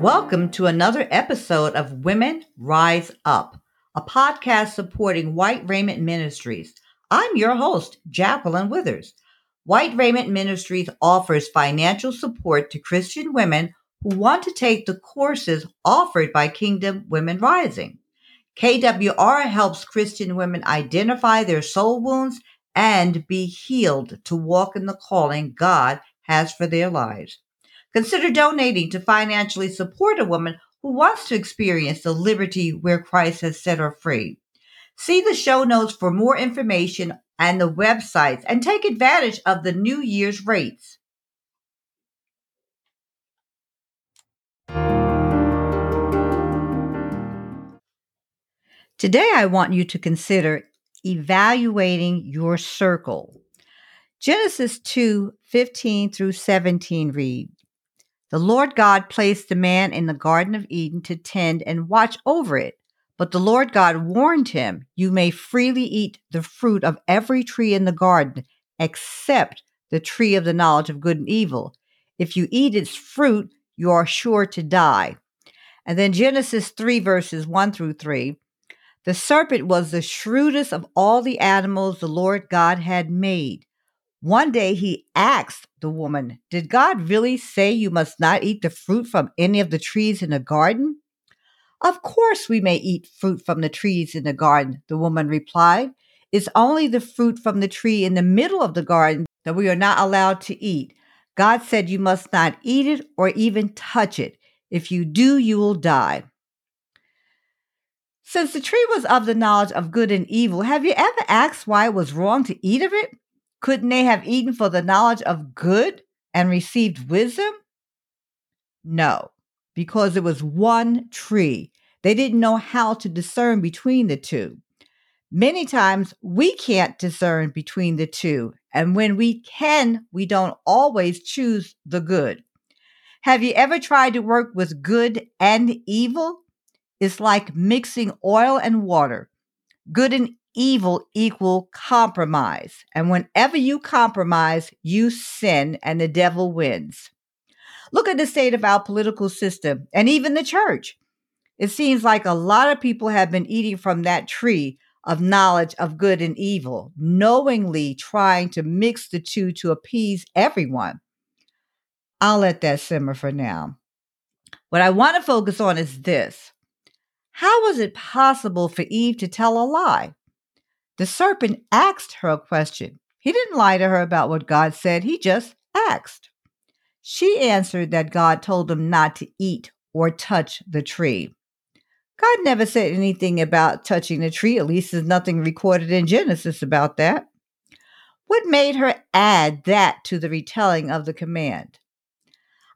Welcome to another episode of Women Rise Up, a podcast supporting White Raiment Ministries. I'm your host, Jacqueline Withers. White Raiment Ministries offers financial support to Christian women who want to take the courses offered by Kingdom Women Rising. KWR helps Christian women identify their soul wounds and be healed to walk in the calling God has for their lives. Consider donating to financially support a woman who wants to experience the liberty where Christ has set her free. See the show notes for more information and the websites and take advantage of the New Year's rates. Today, I want you to consider evaluating your circle. Genesis 2 15 through 17 read, The Lord God placed the man in the Garden of Eden to tend and watch over it. But the Lord God warned him, You may freely eat the fruit of every tree in the garden, except the tree of the knowledge of good and evil. If you eat its fruit, you are sure to die. And then Genesis 3, verses 1 through 3. The serpent was the shrewdest of all the animals the Lord God had made. One day he asked the woman, Did God really say you must not eat the fruit from any of the trees in the garden? Of course we may eat fruit from the trees in the garden, the woman replied. It's only the fruit from the tree in the middle of the garden that we are not allowed to eat. God said you must not eat it or even touch it. If you do, you will die. Since the tree was of the knowledge of good and evil, have you ever asked why it was wrong to eat of it? Couldn't they have eaten for the knowledge of good and received wisdom? No, because it was one tree. They didn't know how to discern between the two. Many times we can't discern between the two. And when we can, we don't always choose the good. Have you ever tried to work with good and evil? It's like mixing oil and water. Good and evil equal compromise. And whenever you compromise, you sin and the devil wins. Look at the state of our political system and even the church. It seems like a lot of people have been eating from that tree of knowledge of good and evil, knowingly trying to mix the two to appease everyone. I'll let that simmer for now. What I want to focus on is this how was it possible for Eve to tell a lie? The serpent asked her a question. He didn't lie to her about what God said, he just asked. She answered that God told him not to eat or touch the tree. God never said anything about touching the tree, at least there's nothing recorded in Genesis about that. What made her add that to the retelling of the command?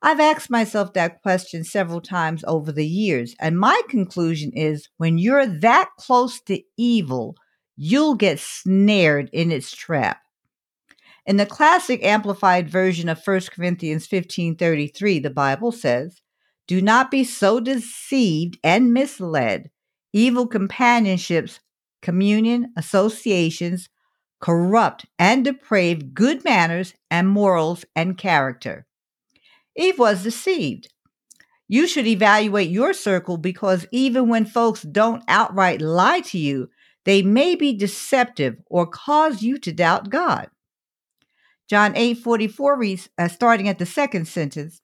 I've asked myself that question several times over the years, and my conclusion is when you're that close to evil, you'll get snared in its trap. In the classic amplified version of 1 Corinthians 15:33, the Bible says, "Do not be so deceived and misled. Evil companionships, communion, associations corrupt and deprave good manners and morals and character." Eve was deceived. You should evaluate your circle because even when folks don't outright lie to you, they may be deceptive or cause you to doubt God. John 8 44 reads, uh, starting at the second sentence,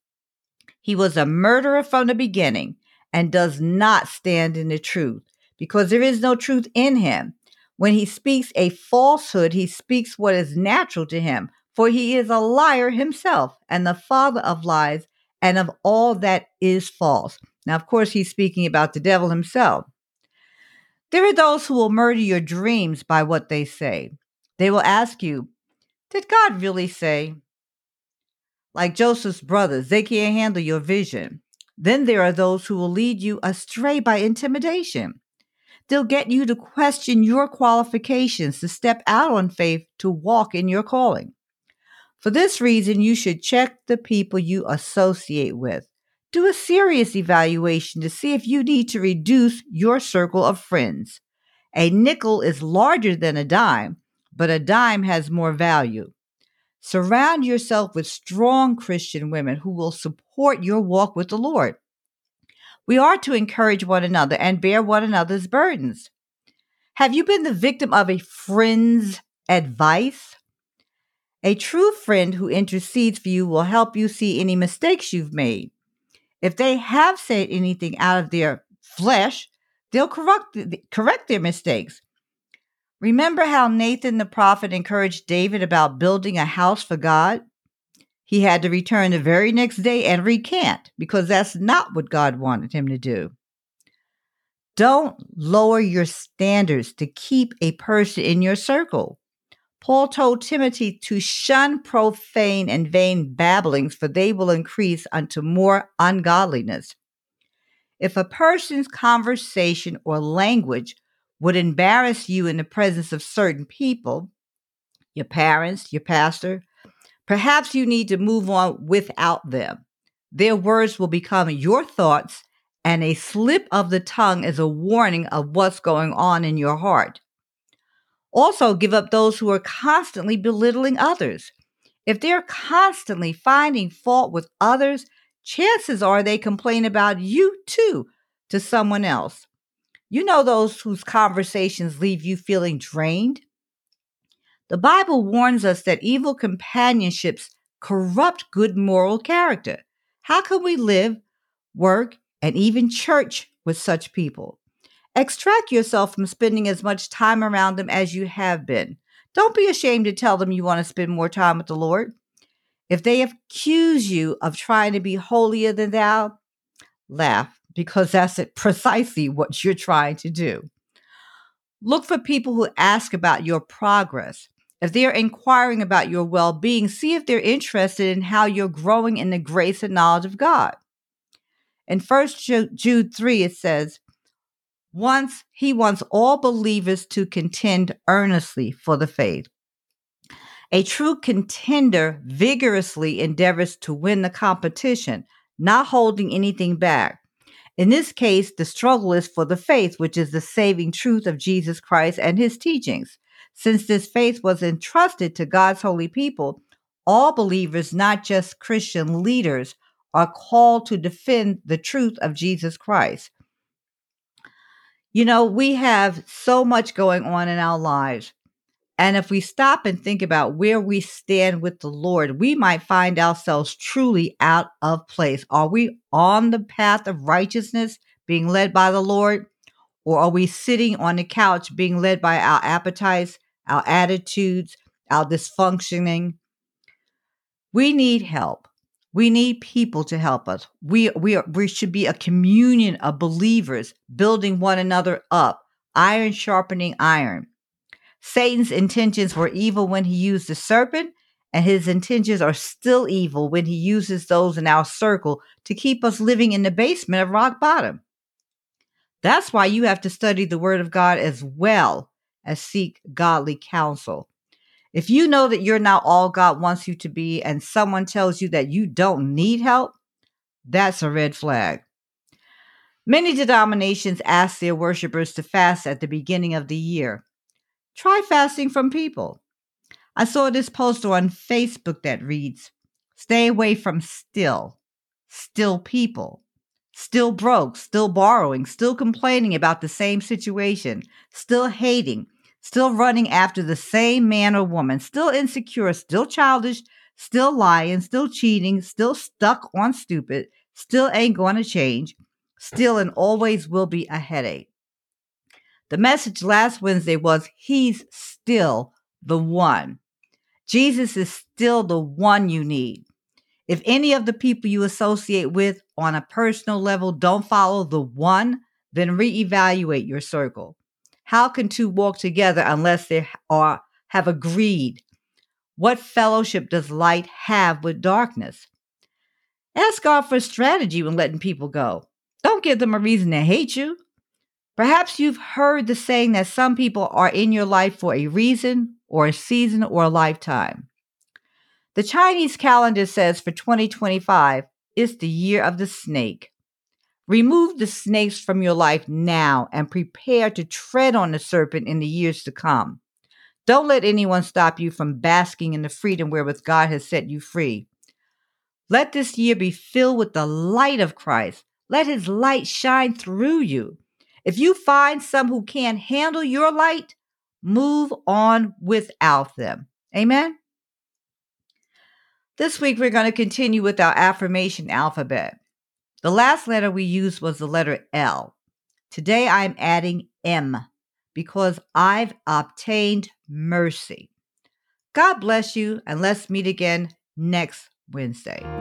He was a murderer from the beginning and does not stand in the truth because there is no truth in him. When he speaks a falsehood, he speaks what is natural to him, for he is a liar himself and the father of lies and of all that is false. Now, of course, he's speaking about the devil himself. There are those who will murder your dreams by what they say. They will ask you, Did God really say? Like Joseph's brothers, they can't handle your vision. Then there are those who will lead you astray by intimidation. They'll get you to question your qualifications to step out on faith to walk in your calling. For this reason, you should check the people you associate with. Do a serious evaluation to see if you need to reduce your circle of friends. A nickel is larger than a dime, but a dime has more value. Surround yourself with strong Christian women who will support your walk with the Lord. We are to encourage one another and bear one another's burdens. Have you been the victim of a friend's advice? A true friend who intercedes for you will help you see any mistakes you've made. If they have said anything out of their flesh, they'll correct, correct their mistakes. Remember how Nathan the prophet encouraged David about building a house for God? He had to return the very next day and recant because that's not what God wanted him to do. Don't lower your standards to keep a person in your circle. Paul told Timothy to shun profane and vain babblings, for they will increase unto more ungodliness. If a person's conversation or language would embarrass you in the presence of certain people, your parents, your pastor, perhaps you need to move on without them. Their words will become your thoughts, and a slip of the tongue is a warning of what's going on in your heart. Also, give up those who are constantly belittling others. If they're constantly finding fault with others, chances are they complain about you too to someone else. You know those whose conversations leave you feeling drained? The Bible warns us that evil companionships corrupt good moral character. How can we live, work, and even church with such people? Extract yourself from spending as much time around them as you have been. Don't be ashamed to tell them you want to spend more time with the Lord. If they accuse you of trying to be holier than thou, laugh because that's precisely what you're trying to do. Look for people who ask about your progress. If they are inquiring about your well being, see if they're interested in how you're growing in the grace and knowledge of God. In 1 Jude 3, it says, once he wants all believers to contend earnestly for the faith. A true contender vigorously endeavors to win the competition, not holding anything back. In this case, the struggle is for the faith, which is the saving truth of Jesus Christ and his teachings. Since this faith was entrusted to God's holy people, all believers, not just Christian leaders, are called to defend the truth of Jesus Christ. You know, we have so much going on in our lives. And if we stop and think about where we stand with the Lord, we might find ourselves truly out of place. Are we on the path of righteousness, being led by the Lord? Or are we sitting on the couch, being led by our appetites, our attitudes, our dysfunctioning? We need help. We need people to help us. We we are, we should be a communion of believers building one another up, iron sharpening iron. Satan's intentions were evil when he used the serpent, and his intentions are still evil when he uses those in our circle to keep us living in the basement of rock bottom. That's why you have to study the word of God as well as seek godly counsel. If you know that you're not all God wants you to be, and someone tells you that you don't need help, that's a red flag. Many denominations ask their worshipers to fast at the beginning of the year. Try fasting from people. I saw this poster on Facebook that reads Stay away from still, still people, still broke, still borrowing, still complaining about the same situation, still hating, still running after the same man or woman, still insecure, still childish, still lying, still cheating, still stuck on stupid, still ain't going to change, still and always will be a headache. The message last Wednesday was He's still the one. Jesus is still the one you need. If any of the people you associate with on a personal level don't follow the one, then reevaluate your circle. How can two walk together unless they are have agreed? What fellowship does light have with darkness? Ask God for strategy when letting people go. Don't give them a reason to hate you. Perhaps you've heard the saying that some people are in your life for a reason or a season or a lifetime. The Chinese calendar says for 2025 is the year of the snake. Remove the snakes from your life now and prepare to tread on the serpent in the years to come. Don't let anyone stop you from basking in the freedom wherewith God has set you free. Let this year be filled with the light of Christ. Let his light shine through you. If you find some who can't handle your light, move on without them. Amen. This week, we're going to continue with our affirmation alphabet. The last letter we used was the letter L. Today, I'm adding M because I've obtained mercy. God bless you, and let's meet again next Wednesday.